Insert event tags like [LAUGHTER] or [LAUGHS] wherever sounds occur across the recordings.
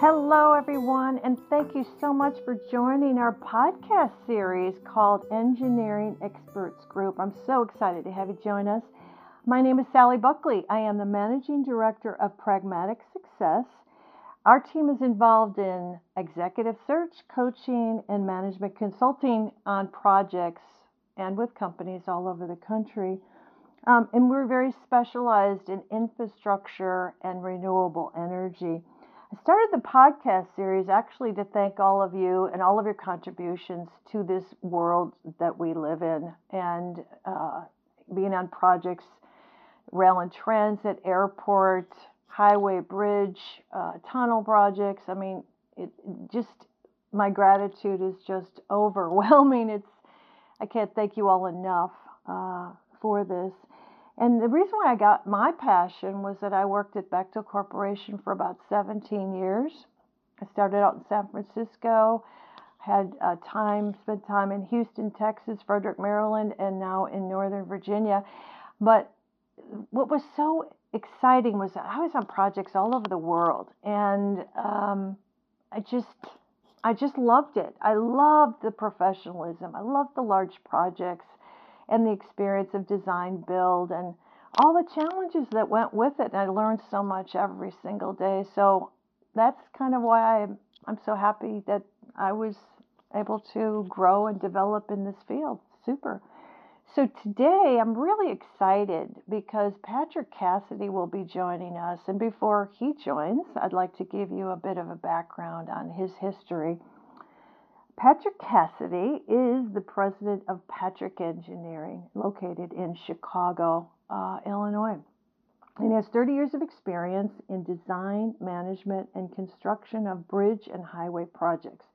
Hello, everyone, and thank you so much for joining our podcast series called Engineering Experts Group. I'm so excited to have you join us. My name is Sally Buckley. I am the Managing Director of Pragmatic Success. Our team is involved in executive search, coaching, and management consulting on projects and with companies all over the country. Um, and we're very specialized in infrastructure and renewable energy. I started the podcast series actually to thank all of you and all of your contributions to this world that we live in and uh, being on projects, rail and transit, airport, highway, bridge, uh, tunnel projects. I mean, it just, my gratitude is just [LAUGHS] overwhelming. It's, I can't thank you all enough uh, for this. And the reason why I got my passion was that I worked at Bechtel Corporation for about 17 years. I started out in San Francisco, had uh, time, spent time in Houston, Texas, Frederick, Maryland, and now in Northern Virginia. But what was so exciting was that I was on projects all over the world, and um, I just, I just loved it. I loved the professionalism. I loved the large projects and the experience of design build and all the challenges that went with it. And I learned so much every single day. So that's kind of why I'm, I'm so happy that I was able to grow and develop in this field. Super. So today I'm really excited because Patrick Cassidy will be joining us. And before he joins, I'd like to give you a bit of a background on his history. Patrick Cassidy is the president of Patrick Engineering, located in Chicago, uh, Illinois. And he has 30 years of experience in design, management, and construction of bridge and highway projects.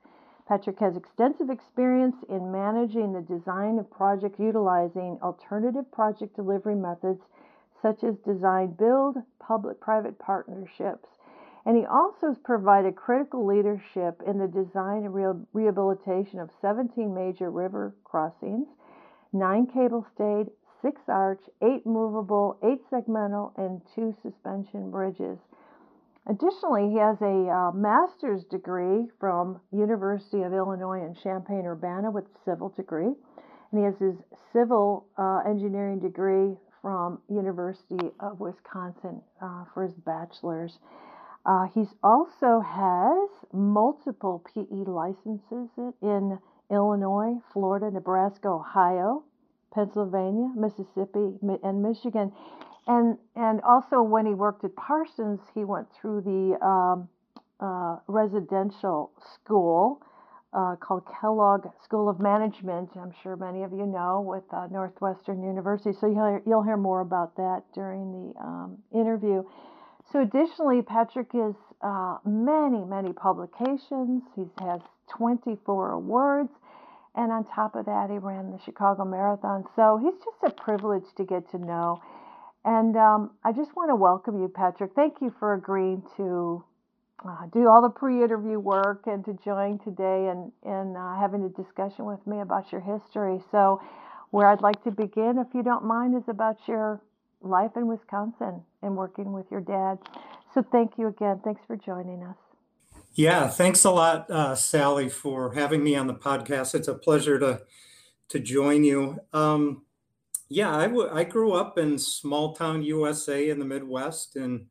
Patrick has extensive experience in managing the design of projects utilizing alternative project delivery methods such as design build, public private partnerships, and he also has provided critical leadership in the design and rehabilitation of 17 major river crossings, nine cable stayed, six arch, eight movable, eight segmental, and two suspension bridges. Additionally, he has a uh, master's degree from University of Illinois in Champaign-Urbana with civil degree, and he has his civil uh, engineering degree from University of Wisconsin uh, for his bachelor's. Uh, he also has multiple PE licenses in Illinois, Florida, Nebraska, Ohio, Pennsylvania, Mississippi, and Michigan. And, and also, when he worked at Parsons, he went through the um, uh, residential school uh, called Kellogg School of Management. I'm sure many of you know with uh, Northwestern University. So you'll, you'll hear more about that during the um, interview. So, additionally, Patrick has uh, many, many publications. He has 24 awards. And on top of that, he ran the Chicago Marathon. So, he's just a privilege to get to know. And um, I just want to welcome you, Patrick. Thank you for agreeing to uh, do all the pre interview work and to join today and, and uh, having a discussion with me about your history. So, where I'd like to begin, if you don't mind, is about your life in Wisconsin and working with your dad. So thank you again. Thanks for joining us. Yeah, thanks a lot, uh, Sally, for having me on the podcast. It's a pleasure to to join you. Um, yeah, I, w- I grew up in small town USA in the Midwest in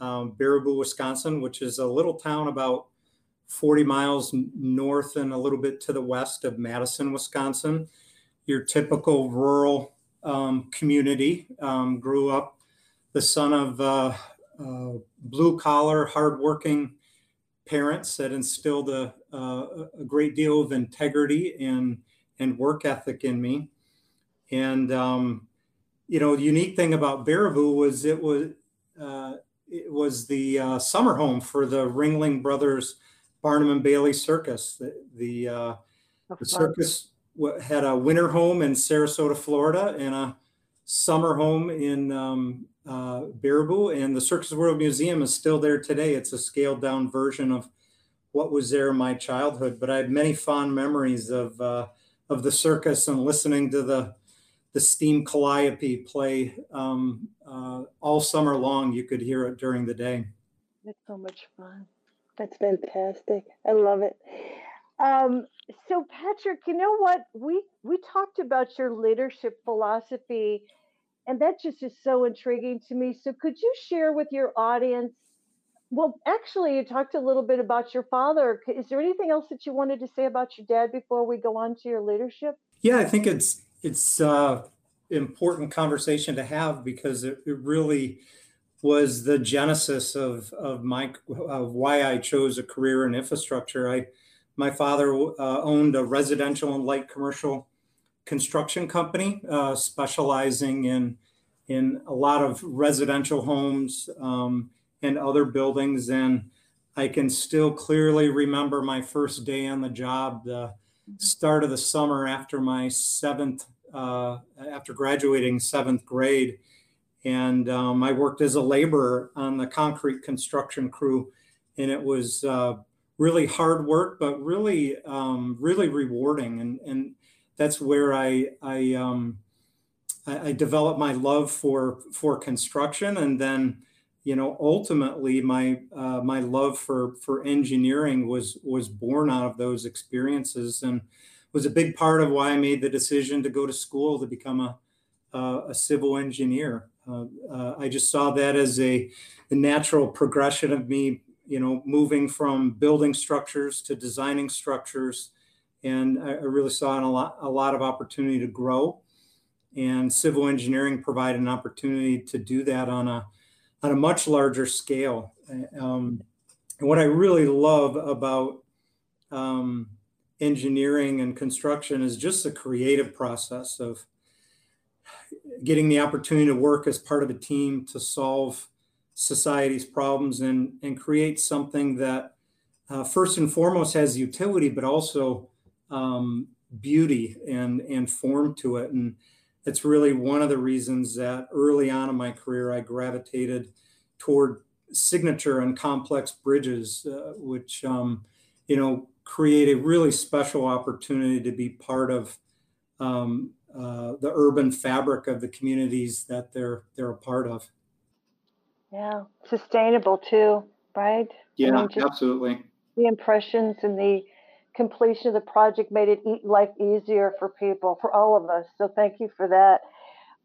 um, Baraboo, Wisconsin, which is a little town about 40 miles north and a little bit to the west of Madison, Wisconsin. Your typical rural um, community. Um, grew up the son of uh, uh, blue collar, hardworking parents that instilled a, a, great deal of integrity and and work ethic in me. And um, you know, the unique thing about Baraboo was it was uh, it was the uh, summer home for the Ringling Brothers Barnum and Bailey Circus. The the, uh, the circus had a winter home in Sarasota, Florida, and a summer home in um, uh, Baraboo. And the Circus World Museum is still there today. It's a scaled down version of what was there in my childhood. But I have many fond memories of uh, of the circus and listening to the the steam calliope play um, uh, all summer long. You could hear it during the day. That's so much fun. That's fantastic. I love it. Um, so Patrick, you know what? We we talked about your leadership philosophy and that just is so intriguing to me. So could you share with your audience well, actually, you talked a little bit about your father. Is there anything else that you wanted to say about your dad before we go on to your leadership? Yeah, I think it's it's uh, important conversation to have because it, it really was the genesis of of my of why I chose a career in infrastructure. I my father uh, owned a residential and light commercial construction company uh, specializing in in a lot of residential homes um, and other buildings. And I can still clearly remember my first day on the job, the start of the summer after my seventh, uh, after graduating seventh grade. And um, I worked as a laborer on the concrete construction crew. And it was uh, really hard work, but really, um, really rewarding. And, and that's where I, I, um, I, I developed my love for, for construction. And then you know, ultimately my uh, my love for for engineering was was born out of those experiences and was a big part of why I made the decision to go to school to become a a civil engineer. Uh, uh, I just saw that as a, a natural progression of me, you know, moving from building structures to designing structures, and I, I really saw a lot a lot of opportunity to grow. And civil engineering provided an opportunity to do that on a on a much larger scale. Um, and what I really love about um, engineering and construction is just the creative process of getting the opportunity to work as part of a team to solve society's problems and, and create something that uh, first and foremost has utility, but also um, beauty and, and form to it. And it's really one of the reasons that early on in my career I gravitated toward signature and complex bridges, uh, which um, you know create a really special opportunity to be part of um, uh, the urban fabric of the communities that they're they're a part of. Yeah, sustainable too, right? Yeah, I mean, absolutely. The impressions and the completion of the project made it life easier for people, for all of us. So thank you for that.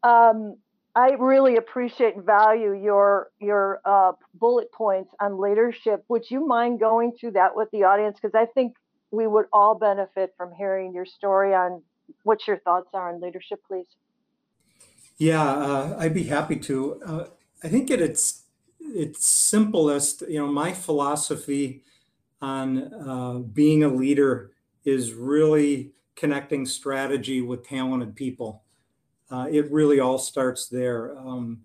Um, I really appreciate and value your your uh, bullet points on leadership. Would you mind going through that with the audience? Because I think we would all benefit from hearing your story on what your thoughts are on leadership, please. Yeah, uh, I'd be happy to. Uh, I think at its its simplest, you know, my philosophy on uh, being a leader is really connecting strategy with talented people. Uh, it really all starts there. Um,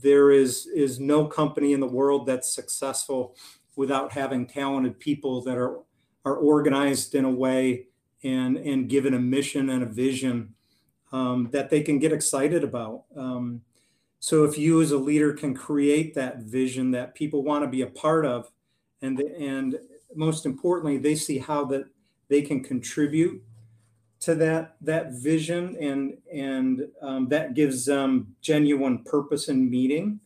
there is is no company in the world that's successful without having talented people that are are organized in a way and and given a mission and a vision um, that they can get excited about. Um, so if you as a leader can create that vision that people want to be a part of, and and most importantly, they see how that they can contribute to that that vision, and and um, that gives them genuine purpose and meaning,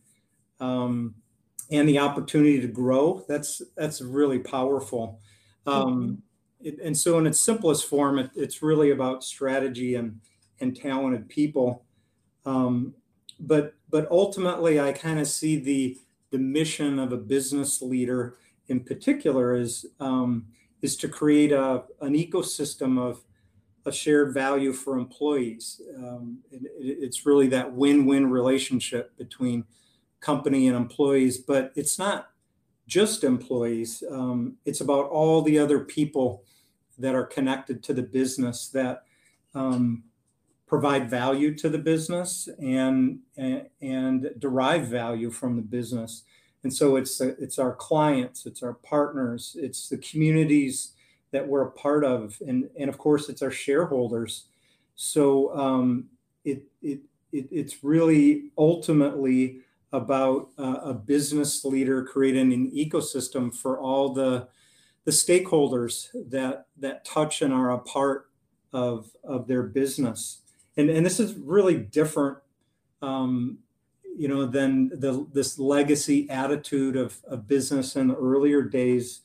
um, and the opportunity to grow. That's that's really powerful. Um, mm-hmm. It, and so, in its simplest form, it, it's really about strategy and and talented people. Um, but but ultimately, I kind of see the the mission of a business leader in particular is um, is to create a, an ecosystem of a shared value for employees. Um, it, it's really that win-win relationship between company and employees, but it's not just employees. Um, it's about all the other people that are connected to the business that um, provide value to the business and, and, and derive value from the business. And so it's it's our clients, it's our partners, it's the communities that we're a part of, and and of course it's our shareholders. So um, it, it it it's really ultimately about uh, a business leader creating an ecosystem for all the the stakeholders that that touch and are a part of of their business and and this is really different um, you know, then the this legacy attitude of, of business in the earlier days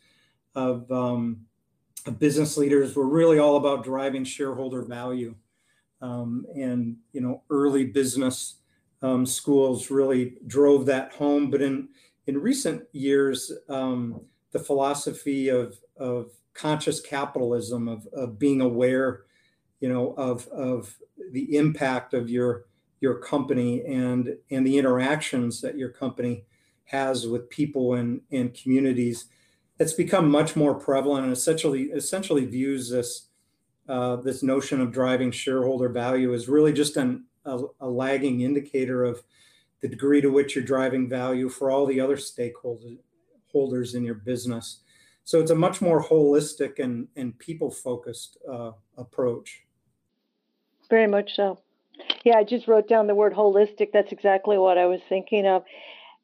of, um, of business leaders were really all about driving shareholder value. Um, and you know, early business um, schools really drove that home. But in in recent years, um, the philosophy of of conscious capitalism, of, of being aware, you know, of of the impact of your your company and and the interactions that your company has with people and and communities it's become much more prevalent and essentially essentially views this uh, this notion of driving shareholder value as really just an, a, a, lagging indicator of the degree to which you're driving value for all the other stakeholders holders in your business. So it's a much more holistic and, and people focused uh, approach. Very much so. Yeah, I just wrote down the word holistic. That's exactly what I was thinking of.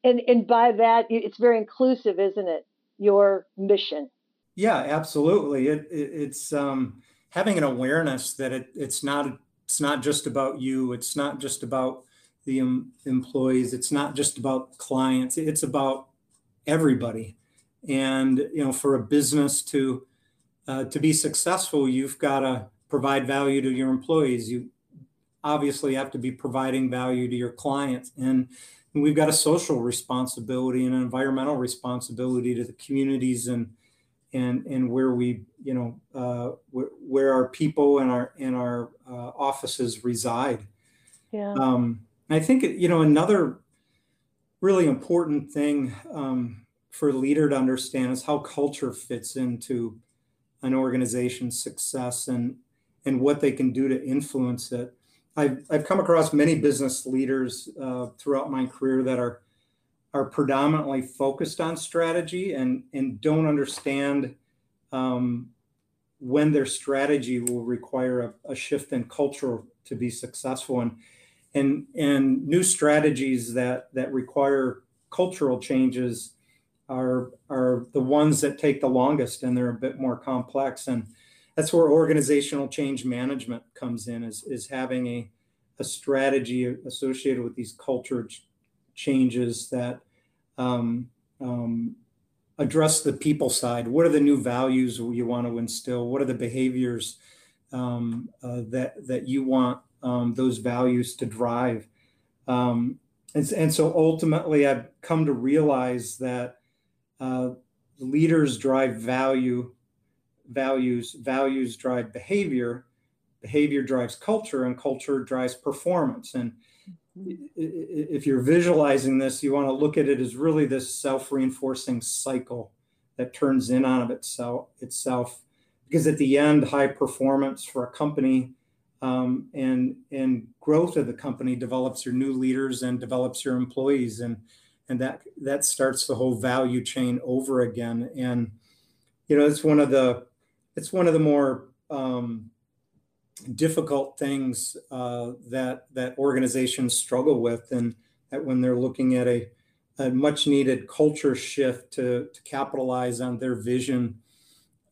And and by that, it's very inclusive, isn't it? Your mission. Yeah, absolutely. It, it it's um, having an awareness that it, it's not it's not just about you. It's not just about the um, employees. It's not just about clients. It's about everybody. And you know, for a business to uh, to be successful, you've got to provide value to your employees. You obviously have to be providing value to your clients. And, and we've got a social responsibility and an environmental responsibility to the communities and and and where we you know uh, where, where our people and our and our uh, offices reside. Yeah. Um, i think you know another really important thing um, for a leader to understand is how culture fits into an organization's success and and what they can do to influence it. I've, I've come across many business leaders uh, throughout my career that are are predominantly focused on strategy and and don't understand um, when their strategy will require a, a, shift in culture to be successful. And and and new strategies that that require cultural changes are are the ones that take the longest and they're a bit more complex. And that's where organizational change management comes in is, is having a, a strategy associated with these culture ch- changes that um, um, address the people side. What are the new values you want to instill? What are the behaviors um, uh, that that you want um, those values to drive? Um, and, and so ultimately, I've come to realize that uh, leaders drive value values values drive behavior behavior drives culture and culture drives performance. And mm-hmm. if you're visualizing this you want to look at it as really this self-reinforcing cycle that turns in on of itself itself. Because at the end high performance for a company um, and and growth of the company develops your new leaders and develops your employees and and that that starts the whole value chain over again. And you know it's one of the it's one of the more um, difficult things uh, that that organizations struggle with, and that when they're looking at a, a much needed culture shift to, to capitalize on their vision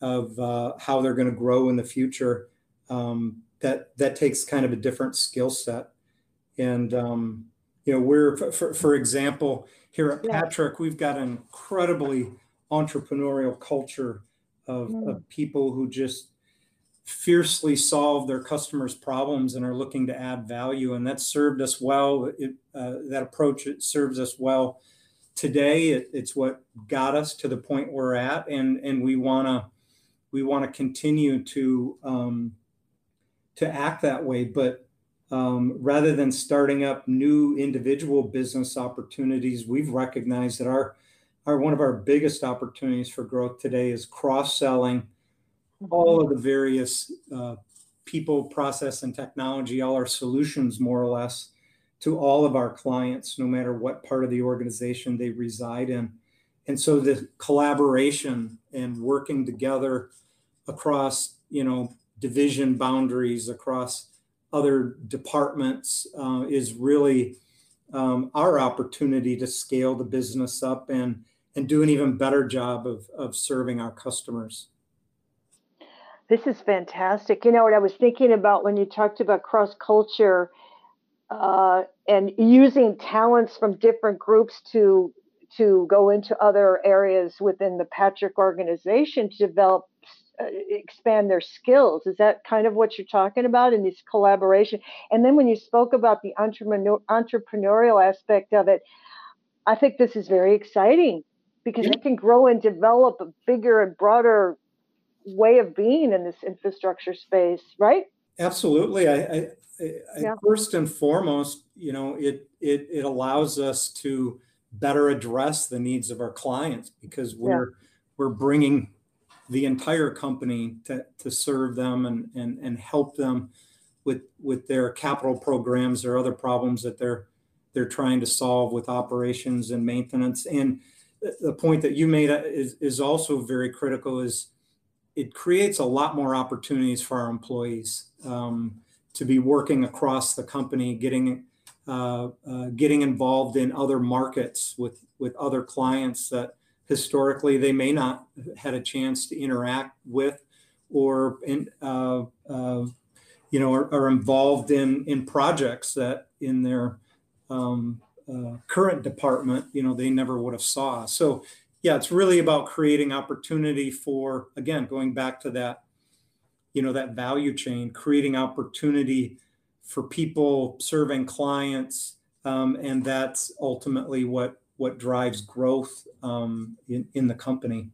of uh, how they're going to grow in the future, um, that that takes kind of a different skill set. And um, you know, we're for, for example here at Patrick, we've got an incredibly entrepreneurial culture of, mm. of people who just fiercely solve their customers' problems and are looking to add value. And that served us well. It, uh, that approach it serves us well today. It, it's what got us to the point we're at, and and we wanna we want to continue to um, to act that way. But um, rather than starting up new individual business opportunities, we've recognized that our our one of our biggest opportunities for growth today is cross selling mm-hmm. all of the various uh, people, process, and technology, all our solutions, more or less, to all of our clients, no matter what part of the organization they reside in. And so the collaboration and working together across, you know, division boundaries, across other departments uh, is really um, our opportunity to scale the business up and and do an even better job of, of serving our customers. This is fantastic. You know what I was thinking about when you talked about cross culture. uh, and using talents from different groups to to go into other areas within the Patrick organization to develop uh, expand their skills is that kind of what you're talking about in this collaboration and then when you spoke about the entrepreneur, entrepreneurial aspect of it i think this is very exciting because it can grow and develop a bigger and broader way of being in this infrastructure space right absolutely i, I, I yeah. first and foremost you know it, it it allows us to better address the needs of our clients because we're yeah. we're bringing the entire company to, to serve them and, and, and help them with with their capital programs or other problems that they're they're trying to solve with operations and maintenance. And the point that you made is, is also very critical is it creates a lot more opportunities for our employees um, to be working across the company, getting uh, uh, getting involved in other markets with with other clients that historically they may not had a chance to interact with or in, uh, uh, you know are, are, involved in in projects that in their um, uh, current department you know they never would have saw so yeah it's really about creating opportunity for again going back to that you know that value chain creating opportunity for people serving clients um, and that's ultimately what what drives growth um, in, in the company.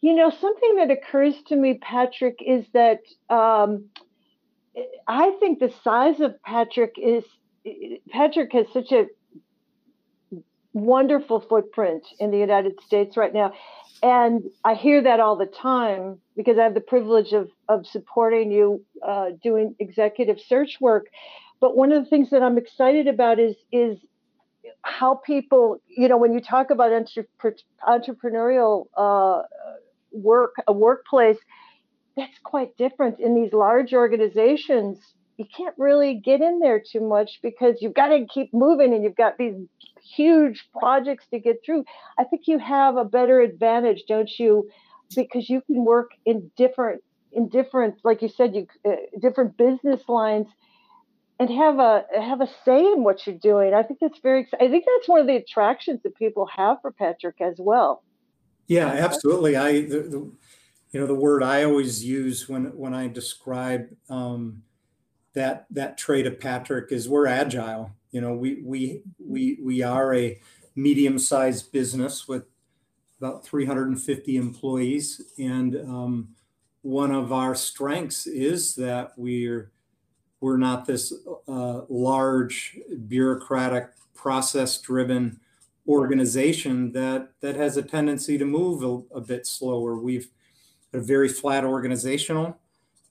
You know, something that occurs to me, Patrick, is that um, I think the size of Patrick is Patrick has such a wonderful footprint in the United States right now. And I hear that all the time because I have the privilege of, of supporting you uh, doing executive search work. But one of the things that I'm excited about is is how people, you know, when you talk about entrepreneurial uh, work, a workplace, that's quite different in these large organizations. You can't really get in there too much because you've got to keep moving and you've got these huge projects to get through. I think you have a better advantage, don't you? Because you can work in different, in different, like you said, you uh, different business lines and have a have a say in what you're doing. I think that's very. I think that's one of the attractions that people have for Patrick as well. Yeah, absolutely. I the, the you know the word I always use when when I describe um, that that trait of Patrick is we're agile. You know, we we we we are a medium sized business with about 350 employees, and um, one of our strengths is that we're we're not this uh, large bureaucratic process driven organization that that has a tendency to move a, a bit slower we've a very flat organizational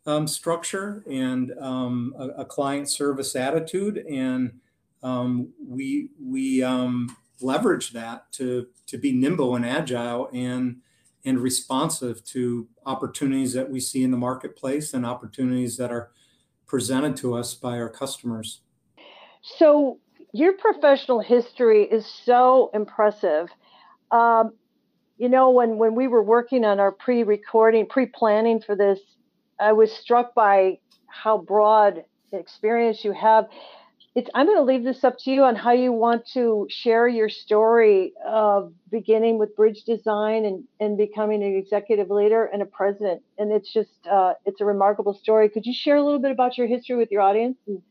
um, structure and um, a, a, client service attitude and um, we we um, leverage that to to be nimble and agile and and responsive to opportunities that we see in the marketplace and opportunities that are presented to us by our customers. So, your professional history is so impressive. Um, you know, when, when we were working on our pre recording, pre planning for this, I was struck by how broad experience you have. It's i'm going to leave this up to you on how you want to share your story of beginning with bridge design and, and becoming an executive leader and a president. And it's just uh, it's a remarkable story. Could you share a little bit about your history with your audience? And,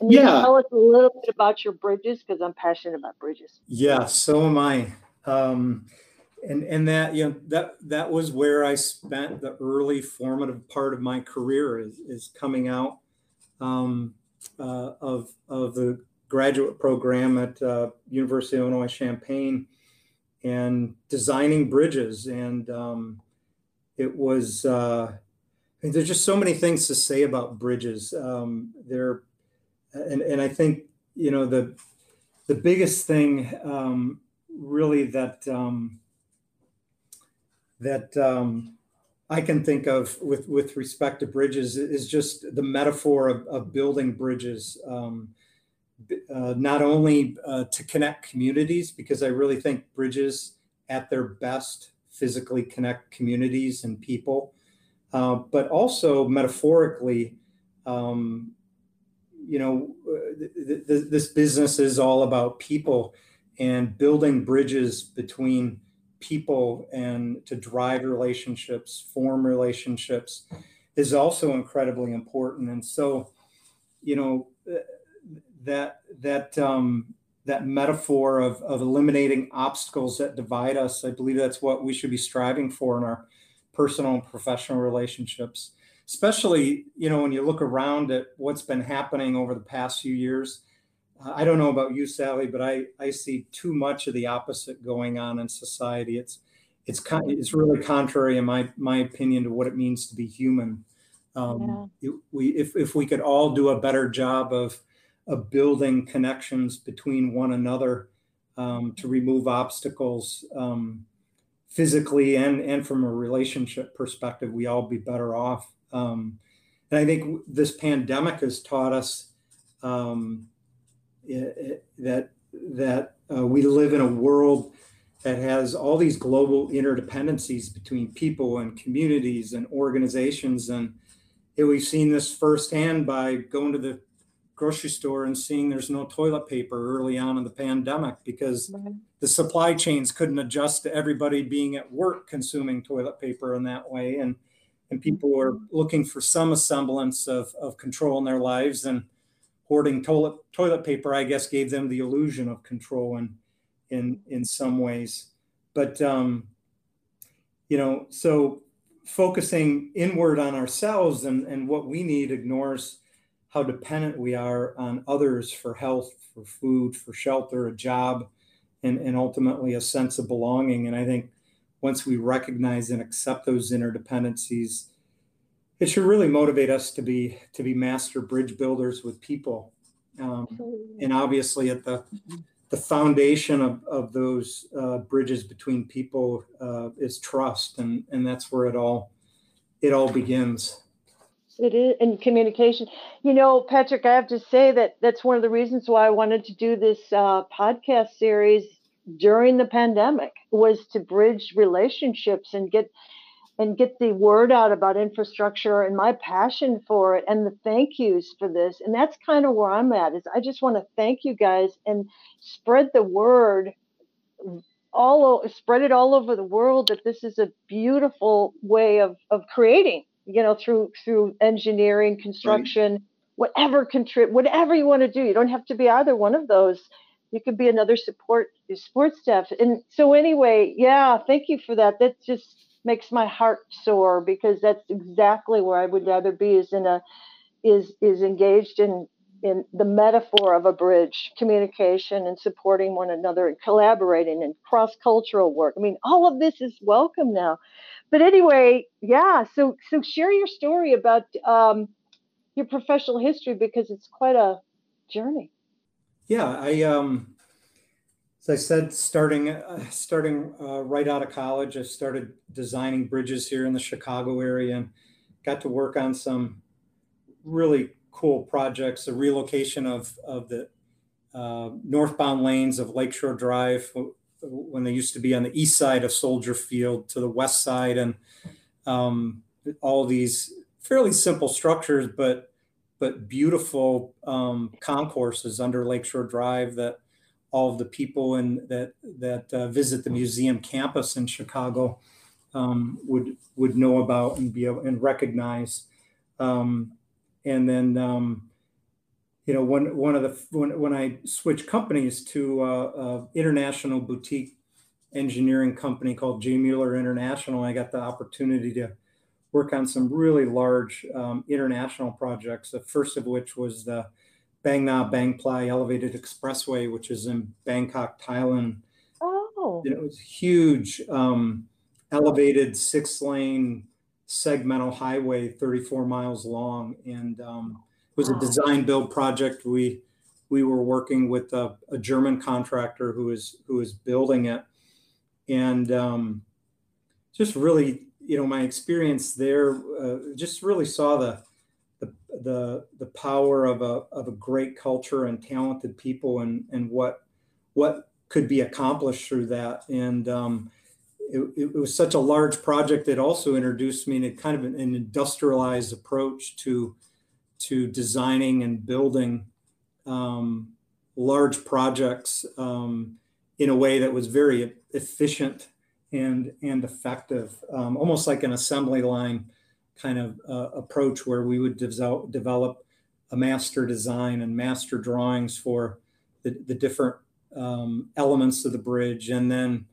and yeah. tell us a little bit about your bridges because i'm passionate about bridges. Yeah so am i. Um, and and that you know that that was where i spent the early formative part of my career is, is coming out um, uh, of, of the graduate program at uh, University of Illinois Champaign and designing bridges. And um, it was, uh, there's just so many things to say about bridges. Um, and, and I think, you know, the, the biggest thing um, really that, um, that um, I can think of with with respect to bridges is just the metaphor of, of building bridges, um, uh, not only uh, to connect communities, because I really think bridges at their best physically connect communities and people, uh, but also metaphorically, um, you know, th- th- this business is all about people and building bridges between people and to drive relationships, form relationships is also incredibly important. And so, you know, that that um, that metaphor of, of eliminating obstacles that divide us, I believe that's what we should be striving for in our personal and professional relationships. Especially, you know, when you look around at what's been happening over the past few years. I don't know about you, Sally, but I, I see too much of the opposite going on in society. It's it's kind it's really contrary, in my my opinion, to what it means to be human. Um, yeah. it, we if if we could all do a better job of of building connections between one another um, to remove obstacles um, physically and and from a relationship perspective, we all be better off. Um, and I think this pandemic has taught us um, that that uh, we live in a world that has all these global interdependencies between people and communities and organizations. And we've seen this firsthand by going to the grocery store and seeing there's no toilet paper early on in the pandemic because right. the supply chains couldn't adjust to everybody being at work consuming toilet paper in that way. And and people were looking for some semblance of, of control in their lives. And hoarding toilet toilet paper i guess gave them the illusion of control in in in some ways but um you know so focusing inward on ourselves and and what we need ignores how dependent we are on others for health, for food, for shelter, a job, and, and ultimately a sense of belonging. And I think once we recognize and accept those interdependencies, it should really motivate us to be to be master bridge builders with people. Um, and obviously, at the the foundation of, of those uh, bridges between people uh, is trust, and and that's where it all it all begins. It is in communication. You know, Patrick, I have to say that that's one of the reasons why I wanted to do this uh, podcast series during the pandemic was to bridge relationships and get and get the word out about infrastructure and my passion for it and the thank yous for this. And that's kind of where I'm at is I just want to thank you guys and spread the word all spread it all over the world that this is a beautiful way of of creating you know through through engineering construction right. whatever contrib whatever you want to do you don't have to be either one of those you could be another support support staff and so anyway yeah thank you for that that just makes my heart soar because that's exactly where i would rather be is in a is is engaged in in the metaphor of a bridge communication and supporting one another and collaborating and cross cultural work i mean all of this is welcome now but anyway, yeah. So so share your story about um, your professional history because it's quite a journey. Yeah, I um, as I said, starting uh, starting uh, right out of college, I started designing bridges here in the Chicago area and got to work on some really cool projects. The relocation of of the uh, northbound lanes of Lakeshore Drive when they used to be on the east side of Soldier Field to the west side, and um, all these fairly simple structures, but but beautiful um, concourses under Lakeshore Drive that all of the people in that that uh, visit the museum campus in Chicago um, would would know about and be able and recognize. Um, and then um, you know, one one of the when when I switched companies to uh, international boutique engineering company called J Muller International, I got the opportunity to work on some really large um, international projects. The first of which was the Bang Na Bang Plai Elevated Expressway, which is in Bangkok, Thailand. Oh, it was huge, um, elevated six lane segmental highway, 34 miles long, and um, was a design build project. We we were working with a, a German contractor who is who is building it, and um, just really, you know, my experience there uh, just really saw the, the the power of a of a great culture and talented people, and and what what could be accomplished through that, and um, it, it, was such a large project that also introduced me to kind of an, an industrialized approach to to designing and building um, large projects um, in a way that was very efficient and and effective, um, almost like an assembly line kind of uh, approach where we would de- develop a master design and master drawings for the, the different um, elements of the bridge, and then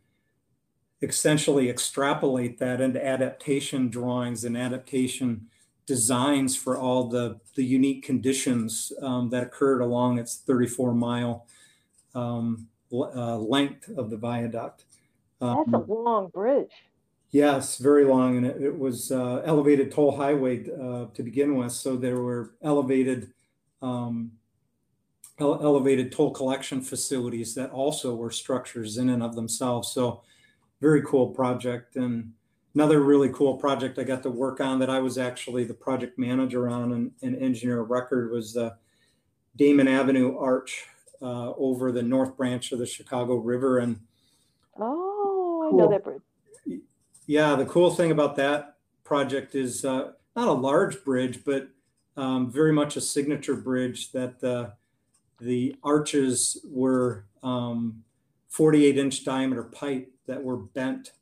essentially extrapolate that into adaptation drawings and adaptation designs for all the, the unique conditions um, that occurred along its 34 mile um, uh, length of the viaduct. Um, That's a long bridge. Yes, very long, and it, it was uh, elevated toll highway uh, to begin with. So there were elevated um, ele- elevated toll collection facilities that also were structures in and of themselves. So very cool project and another really cool project I got to work on that I was actually the project manager on and, and engineer record was the Damen Avenue Arch uh, over the north branch of the Chicago River. And oh, I cool. know that bridge. Yeah, the cool thing about that project is uh, not a large bridge, but um, very much a signature bridge that the arches were um, 48 inch diameter pipe that were bent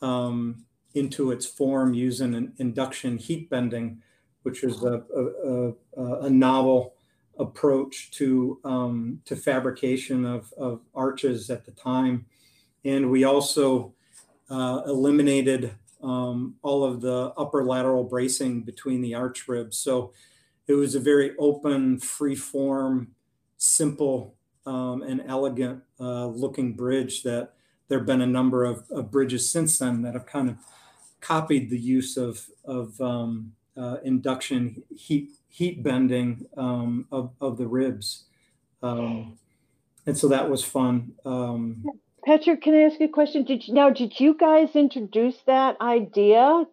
um, into its form using an induction heat bending, which is a, a, a, a novel approach to um, to fabrication of, of arches at the time. And we also uh, eliminated um, all of the upper lateral bracing between the arch ribs. So it was a very open, free form, simple, um, and elegant uh, looking bridge that there have been a number of, of, bridges since then that have kind of copied the use of, of um, uh, induction heat heat bending um, of, of the ribs. Um, and so that was fun. Patrick, can I ask you a question? Did you, now, did you guys introduce that idea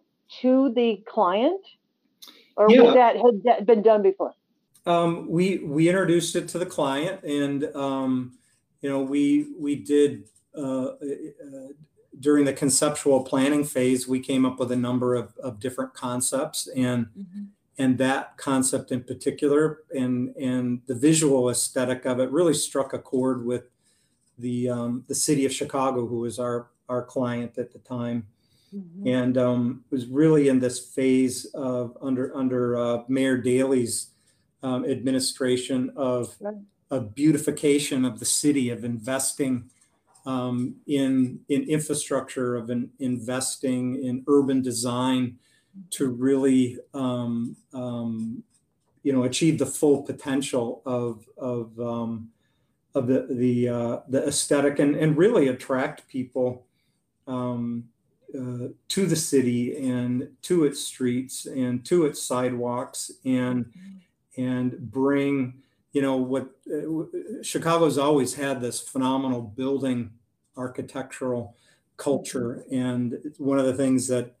to the client? Or yeah. that had that been done before? Um, we we introduced it to the client, and um, you know we we did uh, uh, during the conceptual planning phase. We came up with a number of, of different concepts, and mm-hmm. and that concept in particular, and and the visual aesthetic of it really struck a chord with the um, the city of Chicago, who was our our client at the time. Mm-hmm. and um, was really in this phase of under under uh, Mayor Daley's um, administration of a beautification of the city, of investing um, in in infrastructure, of in, investing in urban design to really um, um, you know achieve the full potential of of um, of the the uh, the aesthetic and and really attract people um, uh, to the city and to its streets and to its sidewalks and mm-hmm. and bring you know what uh, Chicago's always had this phenomenal building architectural culture mm-hmm. and one of the things that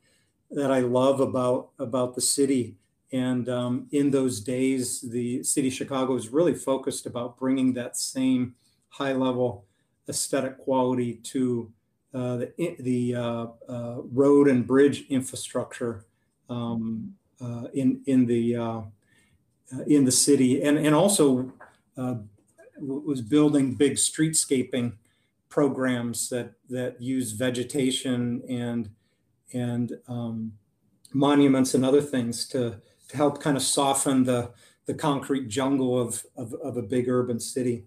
that I love about about the city and um, in those days the city of Chicago was really focused about bringing that same high level aesthetic quality to uh, the, the uh, uh, road and bridge infrastructure um, in in the in the city, and and also was building big streetscaping programs that that use vegetation and and um, monuments and other things to help kind of soften the the concrete jungle of, of, of a big urban city.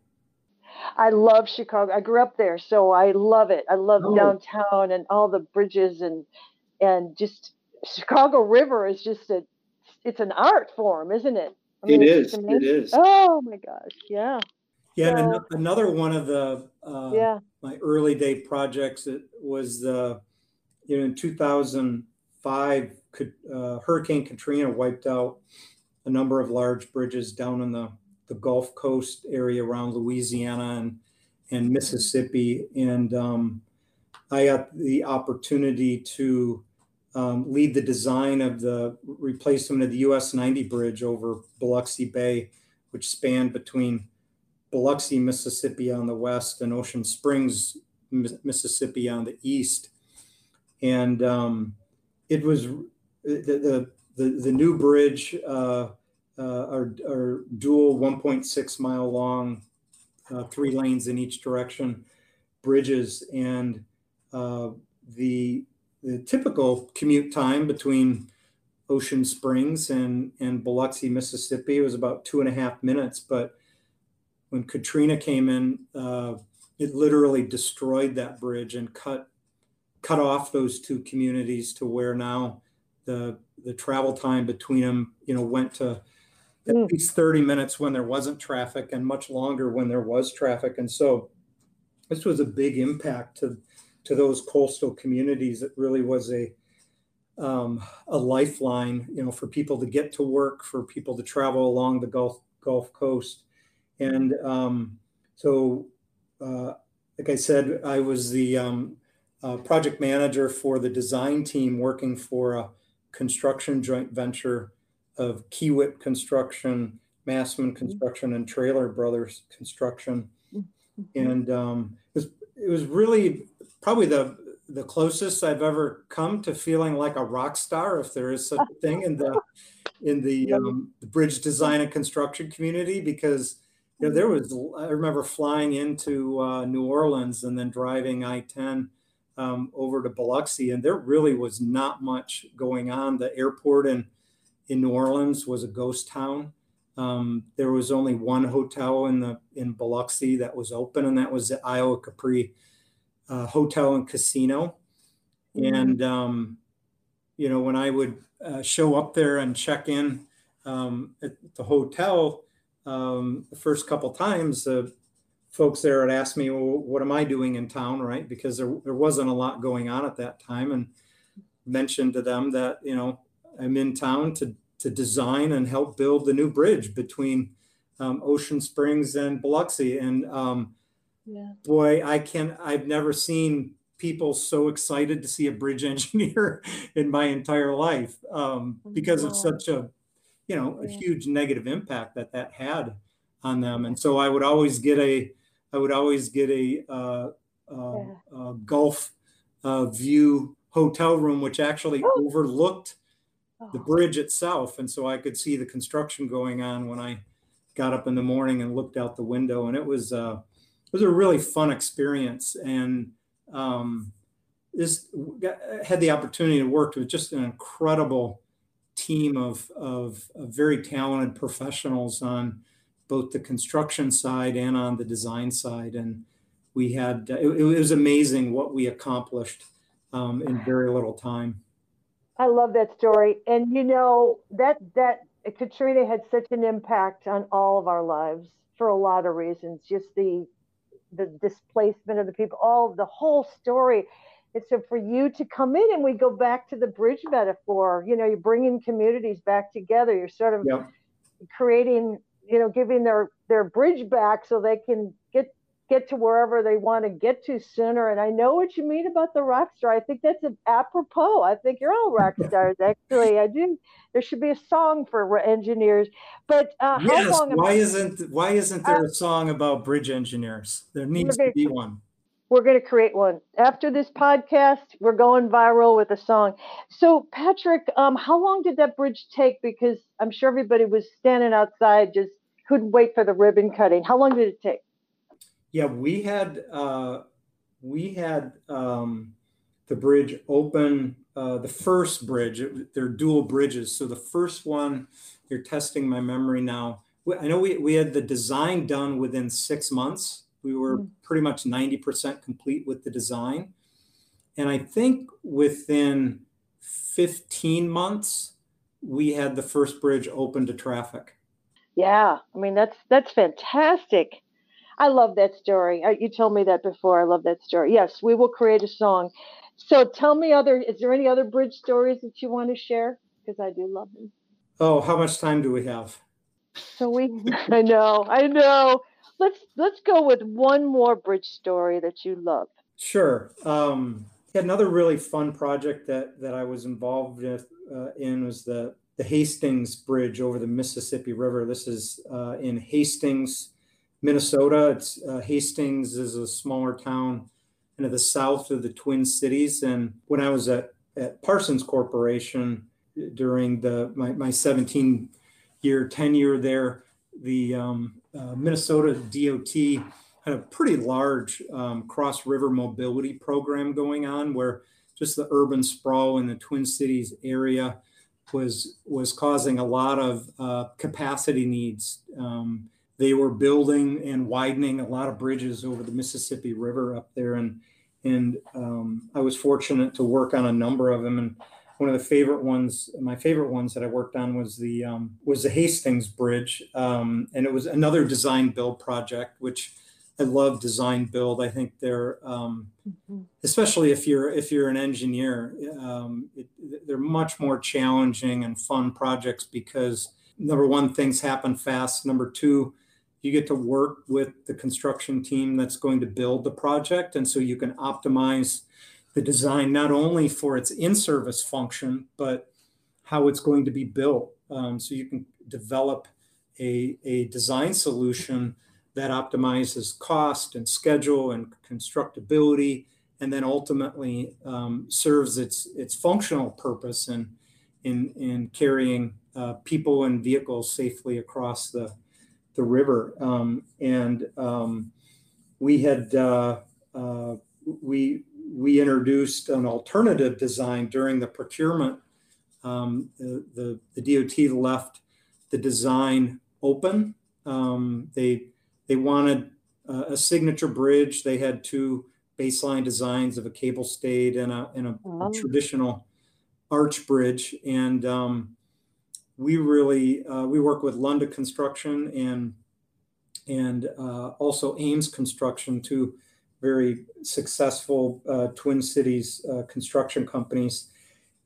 I love Chicago. I grew up there, so I love it. I love oh. downtown and all the bridges and and just Chicago River is just a it's an art form, isn't it? I mean, it is. It is. Oh my gosh! Yeah. Yeah, so, another one of the uh, yeah my early day projects it was the you know in 2005 could, uh, Hurricane Katrina wiped out a number of large bridges down in the the Gulf Coast area around Louisiana and and Mississippi, and um, I got the opportunity to um, lead the design of the replacement of the US 90 bridge over Biloxi Bay, which spanned between Biloxi, Mississippi on the west and Ocean Springs, Mississippi on the east. And um, it was the, the, the, new bridge uh, uh, are, are dual 1.6 mile long, uh, three lanes in each direction bridges, and uh, the the typical commute time between Ocean Springs and and Biloxi, Mississippi was about two and a half minutes, but when Katrina came in, uh, it literally destroyed that bridge and cut cut off those two communities to where now the the travel time between them, you know, went to at mm. least 30 minutes when there wasn't traffic and much longer when there was traffic. And so this was a big impact to to those coastal communities. It really was a um, a lifeline, you know, for people to get to work, for people to travel along the Gulf Gulf Coast, and um, so, uh, like I said, I was the um, uh, project manager for the design team working for a construction joint venture of Kiewit Construction, Massman mm-hmm. Construction, and Traylor Brothers Construction. Mm-hmm. And um, it, was, it was really probably the the closest I've ever come to feeling like a rock star, if there is such a thing in the in the, [LAUGHS] um, the bridge design and construction community, because you know there was I remember flying into uh, New Orleans and then driving I ten um, over to Biloxi, and there really was not much going on. The airport in in New Orleans was a ghost town. Um, there was only one hotel in the in Biloxi that was open, and that was the Isle of Capri uh, Hotel and Casino. Mm-hmm. And um, you know, when I would uh, show up there and check in um, at the hotel, um, the first couple times, the folks there had asked me, "Well, what am I doing in town?" Right, because there there wasn't a lot going on at that time, and mentioned to them that you know I'm in town to to design and help build the new bridge between um, Ocean Springs and Biloxi. And um, yeah. boy, I can I've never seen people so excited to see a bridge [LAUGHS] engineer in my entire life um, because of such a you know a huge negative impact that that had on them. And so I would always get a I would always get a, uh, uh, yeah. a Gulf uh, view hotel room, which actually oh. overlooked the oh. bridge itself. And so I could see the construction going on when I got up in the morning and looked out the window. And it was, uh, it was a really fun experience. And um, this got, had the opportunity to work with just an incredible team of, of, of very talented professionals on both the construction side and on the design side. And we had, it, it was amazing what we accomplished um, in very little time. I love that story. And you know, that that Katrina had such an impact on all of our lives for a lot of reasons. Just the the displacement of the people, all the whole story. And so for you to come in and we go back to the bridge metaphor, you know, you're bringing communities back together. You're sort of yep. creating, you know, giving their their bridge back so they can get get to wherever they want to get to sooner. And I know what you mean about the rock star. I think that's apropos. I think you're all rock stars, actually. I do. There should be a song for engineers. But uh, yes, how long? Why isn't Why isn't there uh, a song about bridge engineers? There needs to be one. We're going to create one after this podcast. We're going viral with a song. So, Patrick, um, how long did that bridge take? Because I'm sure everybody was standing outside, just couldn't wait for the ribbon cutting. How long did it take? Yeah, we had uh, we had um, the bridge open. Uh, the first bridge, they're dual bridges. So the first one, you're testing my memory now. I know we, we had the design done within six months. We were mm. pretty much 90% complete with the design. And I think within 15 months, we had the first bridge open to traffic. Yeah, I mean that's that's fantastic. I love that story. You told me that before. I love that story. Yes, we will create a song. So tell me other is there any other bridge stories that you want to share? Because I do love them. Oh, how much time do we have? So we [LAUGHS] I know, I know. Let's let's go with one more bridge story that you love. Sure. Um another really fun project that that I was involved with, uh, in was the the Hastings Bridge over the Mississippi River. This is uh, in Hastings, Minnesota. It's uh, Hastings is a smaller town into the south of the Twin Cities. And when I was at, at Parsons Corporation during the my, my 17 year tenure there, the um, uh, Minnesota DOT had a pretty large um, cross river mobility program going on where just the urban sprawl in the Twin Cities area was was causing a lot of uh, capacity needs. Um, they were building and widening a lot of bridges over the Mississippi River up there, and and um, I was fortunate to work on a number of them. And one of the favorite ones, my favorite ones that I worked on was the um, was the Hastings Bridge, um, and it was another design build project, which I love design build. I think they're, um, mm-hmm. especially if you're if you're an engineer, um, it, they're much more challenging and fun projects because number one, things happen fast. Number two, you get to work with the construction team that's going to build the project, and so you can optimize the design not only for its in-service function, but how it's going to be built. Um, so you can develop a, a design solution that optimizes cost and schedule and constructability, and then ultimately um, serves its its functional purpose in in, in carrying uh, people and vehicles safely across the the river. Um, and um, we had uh, uh, we we introduced an alternative design during the procurement. Um, the, the, the DOT left the design open. Um, they they wanted uh, a signature bridge. They had two baseline designs of a cable stayed and a, and a, a traditional arch bridge. And um, we really uh, we work with Lunda Construction and and uh, also Ames Construction, two very successful uh, Twin Cities uh, construction companies,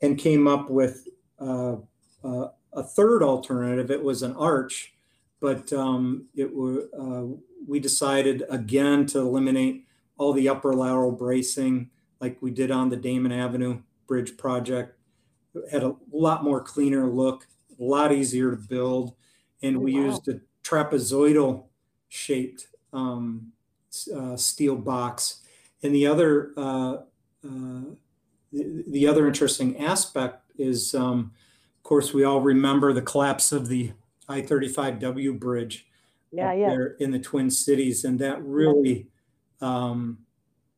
and came up with uh, uh, a third alternative. It was an arch but um, it were, uh, we decided again to eliminate all the upper lateral bracing like we did on the Damen Avenue Bridge project. It had a lot more cleaner look, a lot easier to build, and we wow. used a trapezoidal shaped um, uh, steel box. And the other uh, uh, the, the, other interesting aspect is, um, of course, we all remember the collapse of the I-35W bridge yeah, yeah. there in the Twin Cities, and that really um,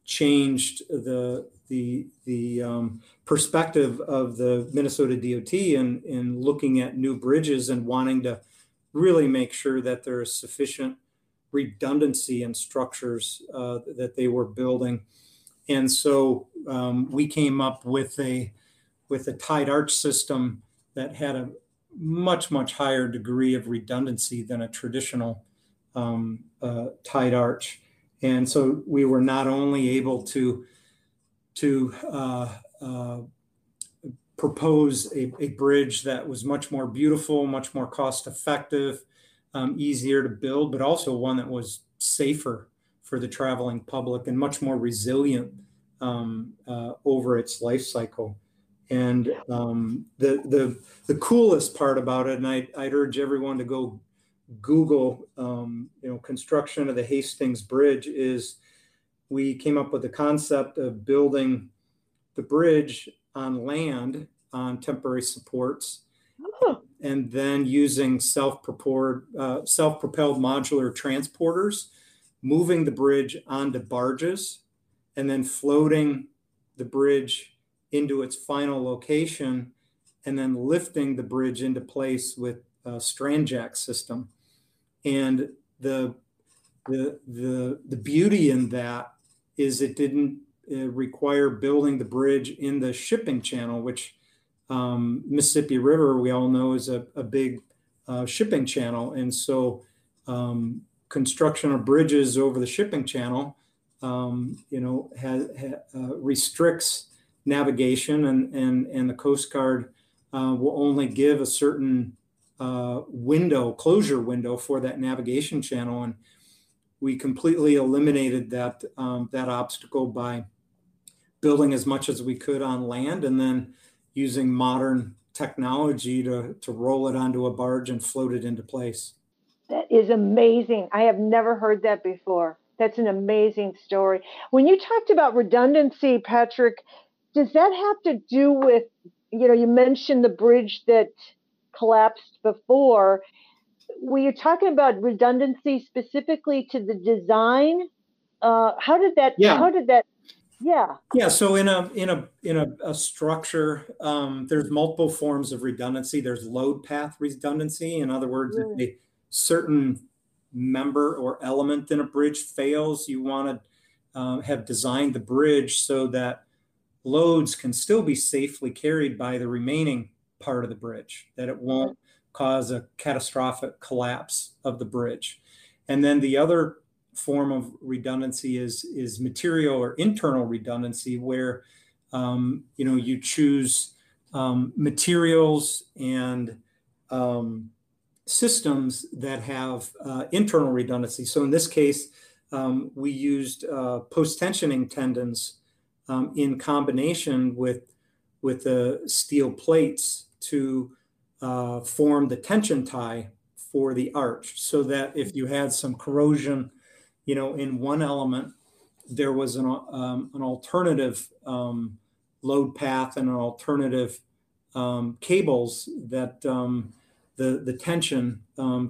changed the the the um, perspective of the Minnesota DOT in in looking at new bridges and wanting to really make sure that there is sufficient redundancy in structures uh, that they were building. And so um, we came up with a with a tied arch system that had a much, much higher degree of redundancy than a traditional um, uh, tied arch. And so we were not only able to, to uh, uh, propose a, a, bridge that was much more beautiful, much more cost effective, um, easier to build, but also one that was safer for the traveling public and much more resilient um, uh, over its life cycle. And um, the the the coolest part about it, and I, I'd urge everyone to go Google, um, you know, construction of the Hastings Bridge is we came up with the concept of building the bridge on land on temporary supports. And then using self-propelled uh, self-propelled modular transporters, moving the bridge onto barges, and then floating the bridge into its final location and then lifting the bridge into place with a strand jack system. And the, the, the, the beauty in that is it didn't uh, require building the bridge in the shipping channel, which um, Mississippi River, we all know, is a, a big uh, shipping channel. And so um, construction of bridges over the shipping channel, um, you know, has, uh, restricts navigation and, and, and the Coast Guard uh, will only give a certain uh, window, closure window for that navigation channel. And we completely eliminated that, um, that obstacle by building as much as we could on land and then using modern technology to, to roll it onto a barge and float it into place. That is amazing. I have never heard that before. That's an amazing story. When you talked about redundancy, Patrick, does that have to do with you know you mentioned the bridge that collapsed before. Were you talking about redundancy specifically to the design? Uh, how did that? Yeah. How did that? Yeah. Yeah. So in a in a in a, a structure, um, there's multiple forms of redundancy. There's load path redundancy. In other words, mm. if a certain member or element in a bridge fails, you want to uh, have designed the bridge so that loads can still be safely carried by the remaining part of the bridge, that it won't cause a catastrophic collapse of the bridge. And then the other form of redundancy is, is material or internal redundancy, where um, you know you choose um, materials and um, systems that have uh, internal redundancy. So in this case, um, we used uh, post-tensioning tendons um, in combination with with the steel plates to uh, form the tension tie for the arch, so that if you had some corrosion, you know, in one element, there was an um, an alternative um, load path and an alternative um, cables that um, the the tension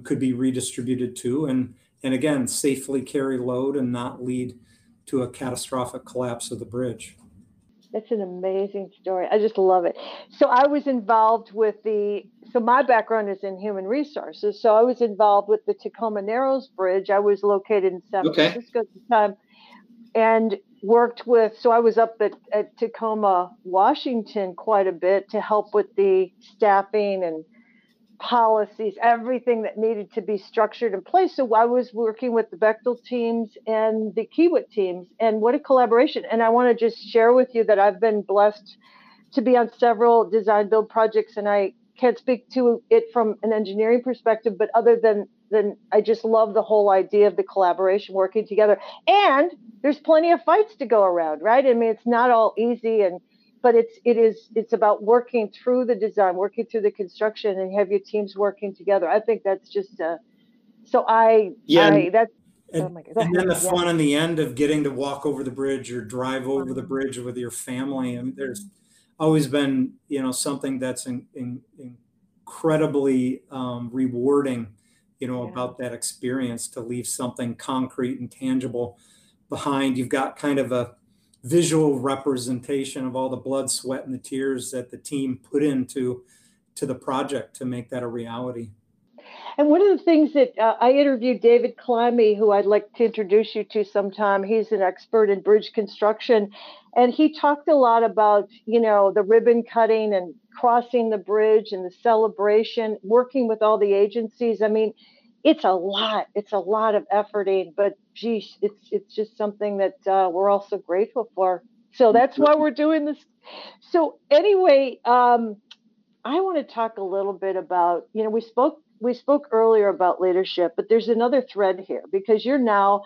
could be redistributed to, and and again safely carry load and not lead to a catastrophic collapse of the bridge. That's an amazing story. I just love it. So I was involved with the so my background is in human resources. So I was involved with the Tacoma Narrows Bridge. I was located in San okay. Francisco at the time and worked with so I was up at, at Tacoma, Washington quite a bit to help with the staffing and policies, everything that needed to be structured in place. So I was working with the Bechtel teams and the Kiewit teams, and what a collaboration. And I want to just share with you that I've been blessed to be on several design build projects, and I can't speak to it from an engineering perspective, but other than than I just love the whole idea of the collaboration working together. And there's plenty of fights to go around, right? I mean, it's not all easy and but it's it is it's about working through the design, working through the construction, and have your teams working together. I think that's just uh, so I yeah I, that's and, oh God, and then the yeah. fun in the end of getting to walk over the bridge or drive over the bridge with your family. I mean, there's always been you know something that's in, in, incredibly um, rewarding, you know, yeah. about that experience to leave something concrete and tangible behind. You've got kind of a visual representation of all the blood, sweat, and the tears that the team put into to the project to make that a reality. And one of the things that uh, I interviewed David Climby, who I'd like to introduce you to sometime. He's an expert in bridge construction, and he talked a lot about you know the ribbon cutting and crossing the bridge and the celebration, working with all the agencies. I mean, it's a lot. It's a lot of efforting, but it's it's just something that uh, we're all so grateful for. So that's why we're doing this. So anyway, um, I want to talk a little bit about you know we spoke we spoke earlier about leadership, but there's another thread here because you're now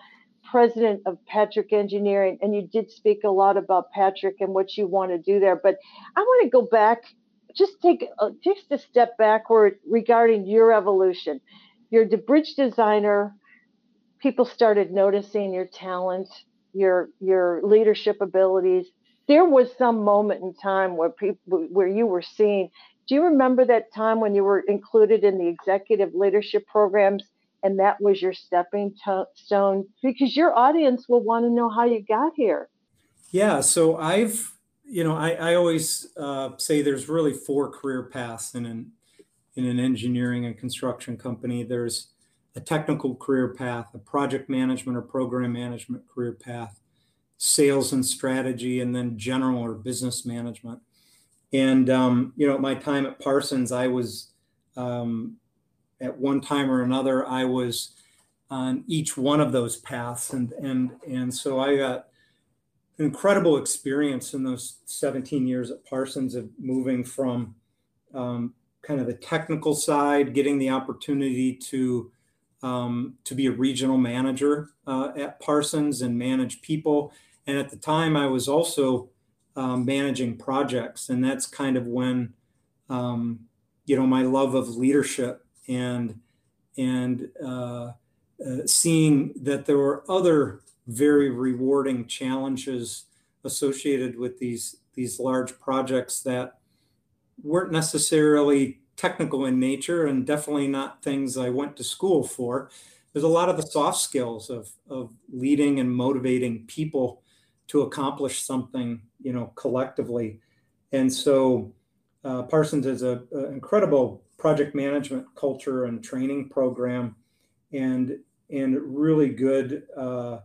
president of Patrick Engineering, and you did speak a lot about Patrick and what you want to do there. But I want to go back, just take a, just a step backward regarding your evolution you're the bridge designer. People started noticing your talent, your your leadership abilities. There was some moment in time where people where you were seen. Do you remember that time when you were included in the executive leadership programs and that was your stepping stone? Because your audience will want to know how you got here. Yeah, so I've, you know, I, I always uh, say there's really four career paths in an in an engineering and construction company. There's a technical career path, a project management or program management career path, sales and strategy, and then general or business management. And um, you know, my time at Parsons, I was um, at one time or another, I was on each one of those paths, and and and so I got incredible experience in those 17 years at Parsons of moving from um, kind of the technical side, getting the opportunity to um, to be a regional manager uh, at Parsons and manage people. And at the time, I was also um, managing projects, and that's kind of when um, you know my love of leadership and and uh, uh, seeing that there were other very rewarding challenges associated with these these large projects that weren't necessarily technical in nature and definitely not things I went to school for. There's a lot of the soft skills of, of leading and motivating people to accomplish something, you know, collectively. And so uh, Parsons is an incredible project management culture and training program and, and really good uh,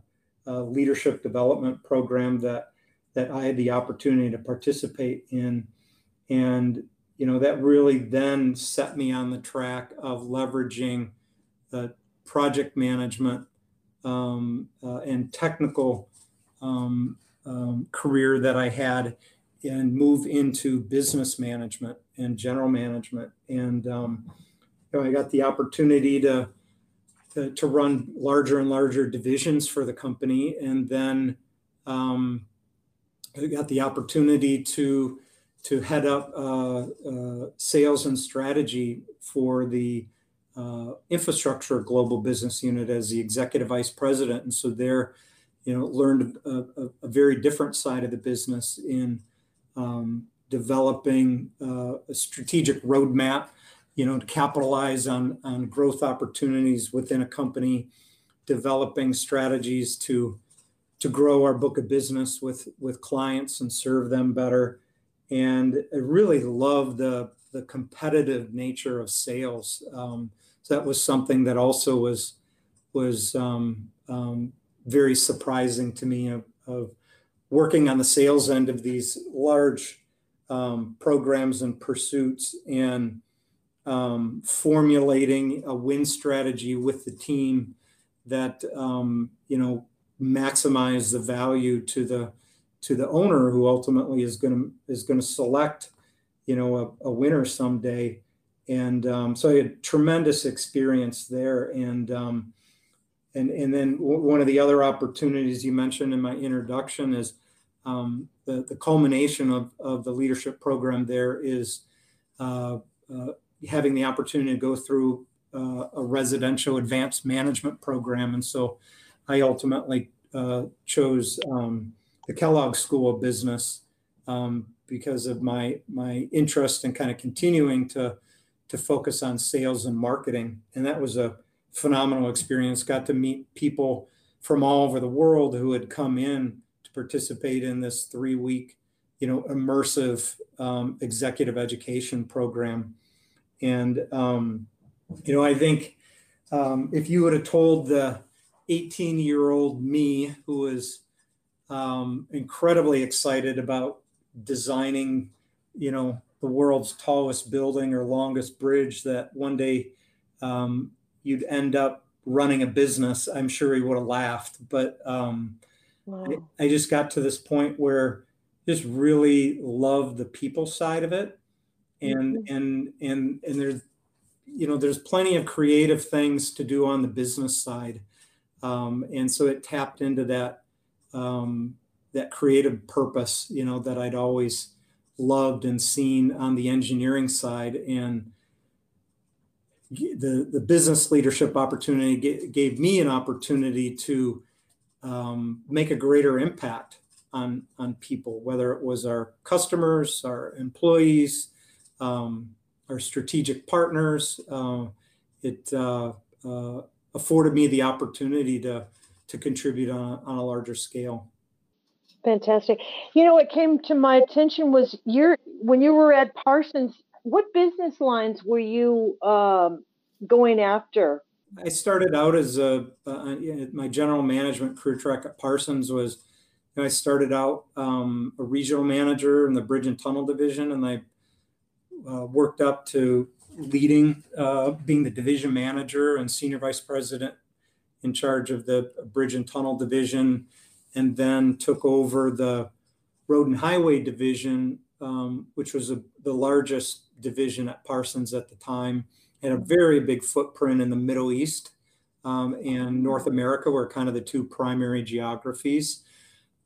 uh, leadership development program that, that I had the opportunity to participate in. And you know, that really then set me on the track of leveraging the project management um, uh, and technical um, um, career that I had and move into business management and general management. And um, you know, I got the opportunity to, to, to run larger and larger divisions for the company, and then um, I got the opportunity to to head up uh, uh, sales and strategy for the uh, infrastructure global business unit as the executive vice president. And so there, you know, learned a, a, a very different side of the business in um, developing uh, a strategic roadmap, you know, to capitalize on, on growth opportunities within a company, developing strategies to to grow our book of business with with clients and serve them better and I really love the the competitive nature of sales. Um, so that was something that also was was um, um, very surprising to me of, of, working on the sales end of these large um, programs and pursuits and um, formulating a win strategy with the team that um, you know maximize the value to the to the owner who ultimately is going to is going to select you know a, a winner someday. And um, so i had tremendous experience there. And um, and and then w- one of the other opportunities you mentioned in my introduction is um, the, the culmination of, of the leadership program there is uh, uh, having the opportunity to go through uh, a residential advanced management program. And so i ultimately uh, chose um, the Kellogg School of Business um, because of my my interest in kind of continuing to to focus on sales and marketing, and that was a phenomenal experience. Got to meet people from all over the world who had come in to participate in this three week, you know, immersive um, executive education program, and um, you know, I think um, if you would have told the 18 year old me who was um, incredibly excited about designing, you know, the world's tallest building or longest bridge that one day um, you'd end up running a business. I'm sure he would have laughed, but um, wow. I, I, just got to this point where just really love the people side of it, and mm-hmm. and and and there's you know there's plenty of creative things to do on the business side, um, and so it tapped into that um, that creative purpose, you know, that I'd always loved and seen on the engineering side. And the, the business leadership opportunity gave me an opportunity to um, make a greater impact on, on people, whether it was our customers, our employees, um, our strategic partners. Uh, it uh, uh, afforded me the opportunity to to contribute on, on a larger scale. Fantastic. You know, what came to my attention was your when you were at Parsons. What business lines were you um, going after? I started out as a uh, my general management career track at Parsons was. You know, I started out um, a regional manager in the bridge and tunnel division, and I uh, worked up to leading, uh, being the division manager and senior vice president in charge of the bridge and tunnel division, and then took over the road and highway division, um, which was a, the largest division at Parsons at the time. Had a very big footprint in the Middle East um, and North America were kind of the two primary geographies.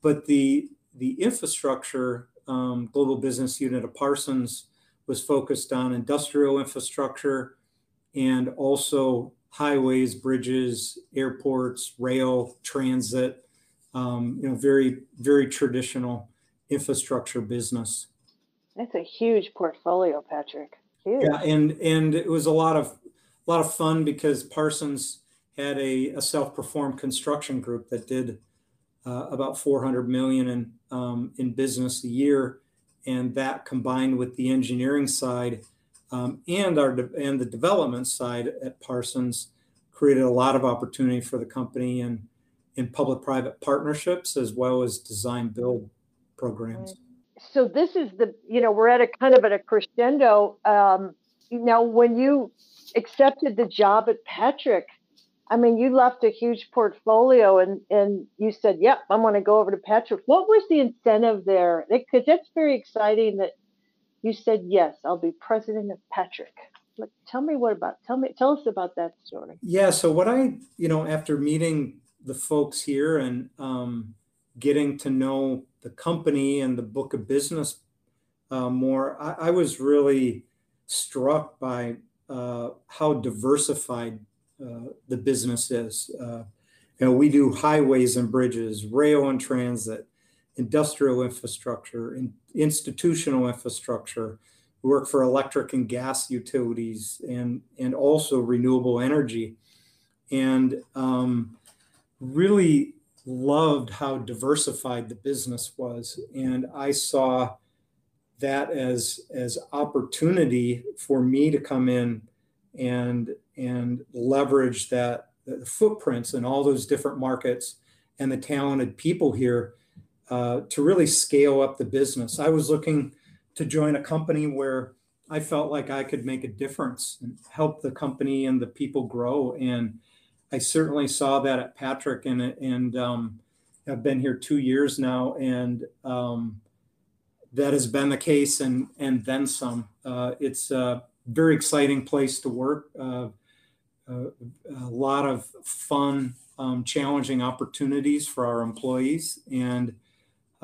But the the infrastructure um, global business unit of Parsons was focused on industrial infrastructure and also highways, bridges, airports, rail, transit, um, you know, very, very traditional infrastructure business. That's a huge portfolio, Patrick. Huge. Yeah, and and it was a lot of a lot of fun because Parsons had a, a self-performed construction group that did uh, about 400 million in um, in business a year, and that combined with the engineering side um, and our and the development side at Parsons created a lot of opportunity for the company and in public-private partnerships as well as design build programs. So this is the you know we're at a kind of at a crescendo. Um, now, when you accepted the job at Patrick, I mean, you left a huge portfolio and, and you said, yep, I'm going to go over to Patrick. What was the incentive there? Because that's very exciting that you said, yes, I'll be president of Patrick. But tell me what about, tell me, tell us about that story. Yeah. So what I, you know, after meeting the folks here and um, getting to know the company and the book of business uh, more, I, I was really struck by uh, how diversified uh, the business is. Uh, you know, we do highways and bridges, rail and transit, industrial infrastructure, in, institutional infrastructure. Work for electric and gas utilities and and also renewable energy, and um, really loved how diversified the business was. And I saw that as as opportunity for me to come in and and leverage that the footprints in all those different markets and the talented people here uh, to really scale up the business. I was looking to join a company where I felt like I could make a difference and help the company and the people grow. And I certainly saw that at Patrick, and and um, I've been here two years now, and um, that has been the case, and and then some. Uh, it's a very exciting place to work. Uh, uh, a lot of fun, um, challenging opportunities for our employees, and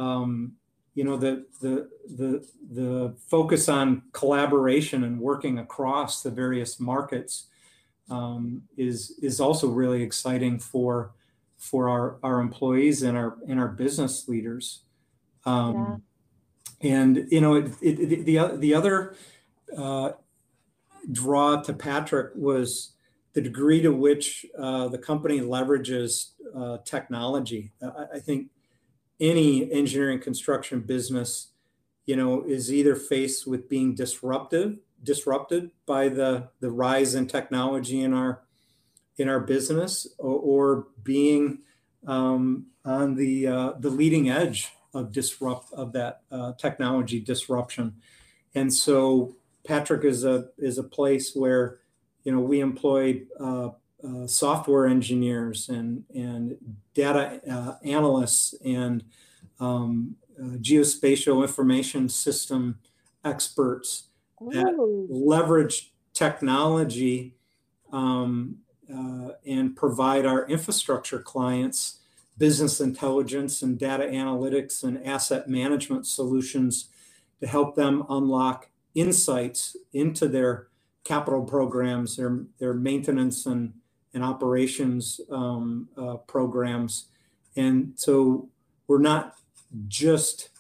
um, you know the the the the focus on collaboration and working across the various markets um, is is also really exciting for for our our employees and our and our business leaders. Um, yeah. And you know, it, it, the the other uh, draw to Patrick was the degree to which uh, the company leverages uh, technology. I, I, think any engineering construction business, you know, is either faced with being disruptive, disrupted by the the rise in technology in our in our business, or, or being um, on the uh, the leading edge of disrupt of that uh, technology disruption. And so Patrick is a is a place where you know we employ uh, uh, software engineers and and data uh, analysts and um, uh, geospatial information system experts that Ooh. leverage technology um, uh, and provide our infrastructure clients business intelligence and data analytics and asset management solutions to help them unlock insights into their capital programs, their their maintenance and and operations um, uh, programs, and so we're not just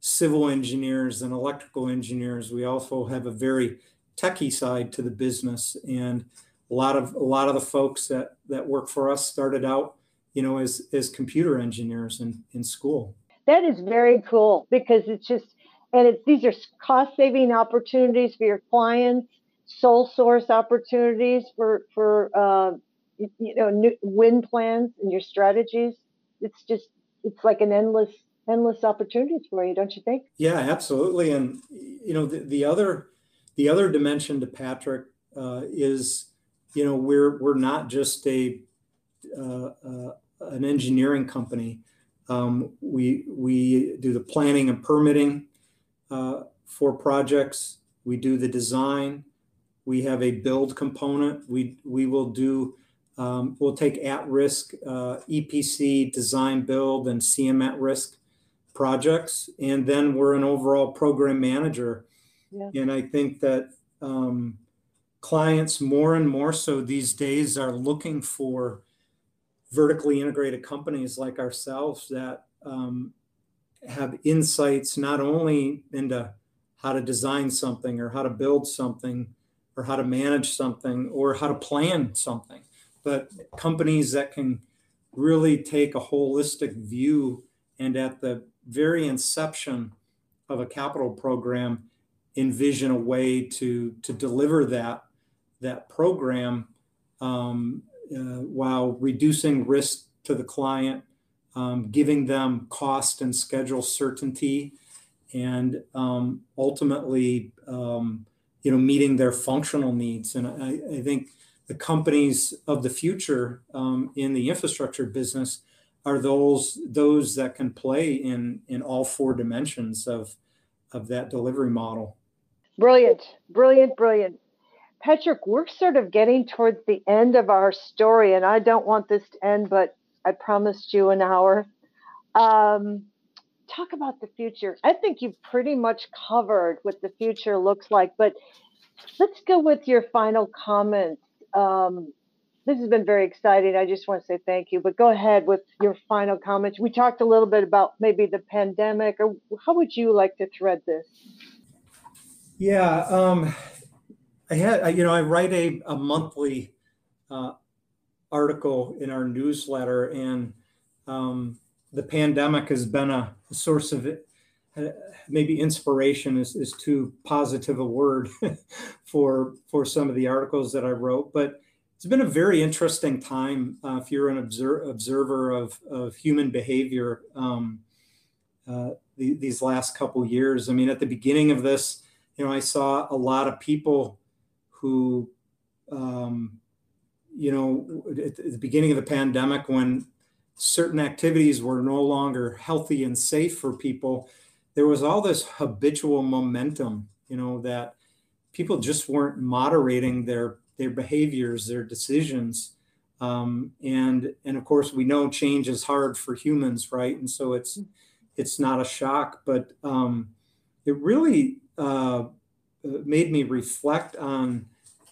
civil engineers and electrical engineers. We also have a very techie side to the business, and a lot of a lot of the folks that that work for us started out, you know, as as computer engineers in in school. That is very cool because it's just and it's these are cost saving opportunities for your clients, sole source opportunities for for uh, you know new win plans and your strategies. It's just it's like an endless endless opportunities for you, don't you think? Yeah, absolutely. And you know the, the other the other dimension to Patrick uh, is you know we're we're not just a uh, uh, an engineering company. Um, we we do the planning and permitting uh, for projects. We do the design. We have a build component. We we will do. Um, we'll take at-risk uh, EPC design, build, and CM at-risk projects, and then we're an overall program manager. And I think that um, clients more and more so these days are looking for vertically integrated companies like ourselves that um, have insights not only into how to design something or how to build something or how to manage something or how to plan something. But companies that can really take a holistic view and at the very inception of a capital program envision a way to to deliver that that program um, uh, while reducing risk to the client, um, giving them cost and schedule certainty, and um, ultimately, um, you know, meeting their functional needs. And I, I think the companies of the future um, in the infrastructure business are those those that can play in in all four dimensions of of that delivery model. Brilliant, brilliant, brilliant. Patrick, we're sort of getting towards the end of our story, and I don't want this to end, but I promised you an hour. Um, talk about the future. I think you've pretty much covered what the future looks like, but let's go with your final comments. Um, this has been very exciting. I just want to say thank you, but go ahead with your final comments. We talked a little bit about maybe the pandemic, or how would you like to thread this? Yeah, um, I had, you know, I write a, a monthly uh, article in our newsletter, and um, the pandemic has been a, source of maybe inspiration is, is too positive a word [LAUGHS] for for some of the articles that I wrote, but it's been a very interesting time uh, if you're an observer, observer of, of human behavior um, uh, the, these last couple years. I mean, at the beginning of this, you know, I saw a lot of people who, um, you know, at the beginning of the pandemic, when certain activities were no longer healthy and safe for people, there was all this habitual momentum, you know, that people just weren't moderating their their behaviors, their decisions. Um, and and of course we know change is hard for humans, right? And so it's it's not a shock, but um, it really uh, made me reflect on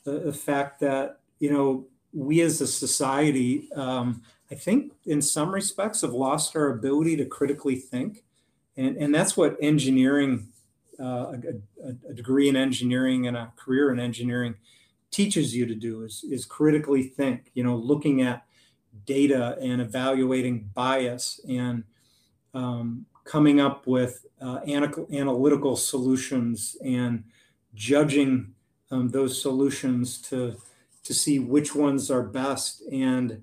the, the, fact that you know we as a society, um, I think in some respects, have lost our ability to critically think, and and that's what engineering, uh, a, a, degree in engineering and a career in engineering, teaches you to do is is critically think. You know, looking at data and evaluating bias and um, coming up with uh, analytical solutions and judging um, those solutions to to see which ones are best. And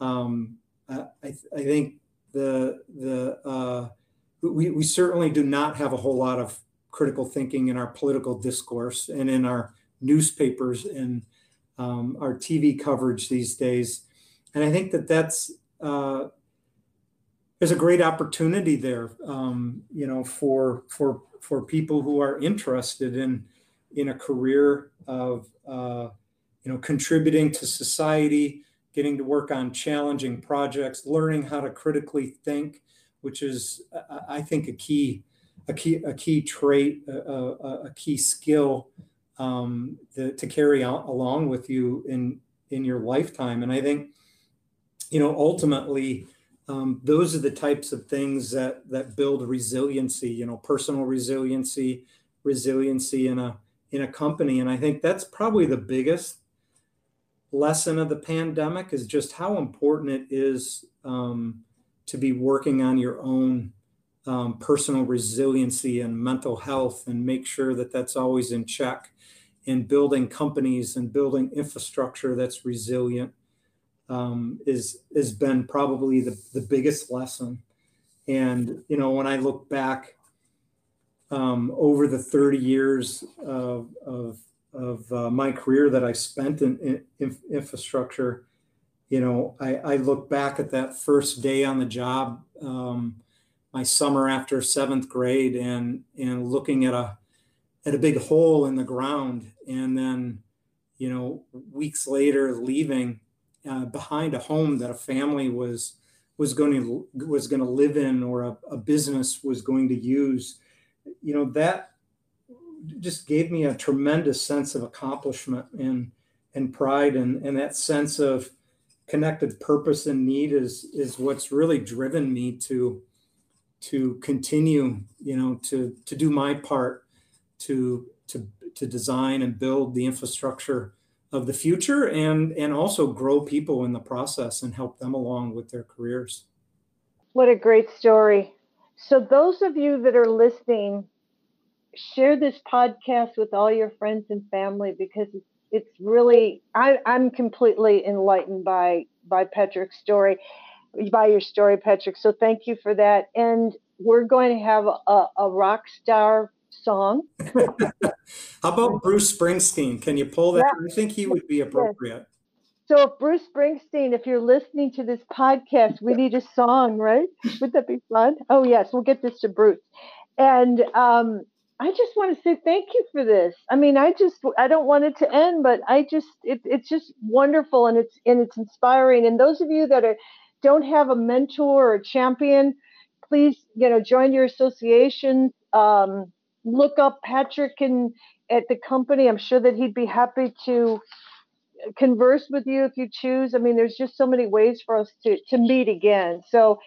um, I, I think the the uh, we, we certainly do not have a whole lot of critical thinking in our political discourse and in our newspapers and um, our TV coverage these days. And I think that that's uh, there's a great opportunity there, um, you know, for for for people who are interested in in a career of uh, you know contributing to society, getting to work on challenging projects, learning how to critically think, which is I think a key a key a key trait, a, a, a key skill um, to carry along with you in in your lifetime. And I think you know ultimately. Um, those are the types of things that that build resiliency you know personal resiliency resiliency in a in a company. And I think that's probably the biggest lesson of the pandemic is just how important it is um, to be working on your own um, personal resiliency and mental health and make sure that that's always in check and building companies and building infrastructure that's resilient um, is has been probably the, the biggest lesson. And you know when i look back um, over the 30 years of, of, of uh, my career that I spent in, in infrastructure, you know, I, I, look back at that first day on the job, um, my summer after seventh grade, and and looking at a at a big hole in the ground, and then, you know, weeks later leaving uh, behind a home that a family was was going to was going to live in or a, a business was going to use you know, that just gave me a tremendous sense of accomplishment and and pride and, and that sense of connected purpose and need is is what's really driven me to to continue you know to to do my part to to to design and build the infrastructure of the future and and also grow people in the process and help them along with their careers. What a great story. So those of you that are listening, share this podcast with all your friends and family because it's, it's really I, I'm completely enlightened by by Patrick's story, by your story, Patrick. So thank you for that. And we're going to have a, a rock star song. [LAUGHS] How about Bruce Springsteen? Can you pull that? Yeah. I think he would be appropriate. So if Bruce Springsteen, if you're listening to this podcast, we need a song, right? Would that be fun? Oh yes, we'll get this to Bruce. And um, I just want to say thank you for this. I mean, I just I don't want it to end, but I just it, it's just wonderful and it's and it's inspiring. And those of you that are don't have a mentor or a champion, please you know join your association. Um, look up Patrick and at the company. I'm sure that he'd be happy to converse with you if you choose. I mean, there's just so many ways for us to to meet again. So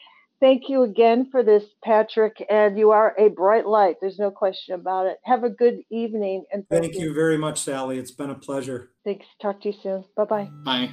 thank you again for this, Patrick. And you are a bright light. There's no question about it. Have a good evening. And thank, thank you. you very much, Sally. It's been a pleasure. Thanks. Talk to you soon. Bye-bye. Bye.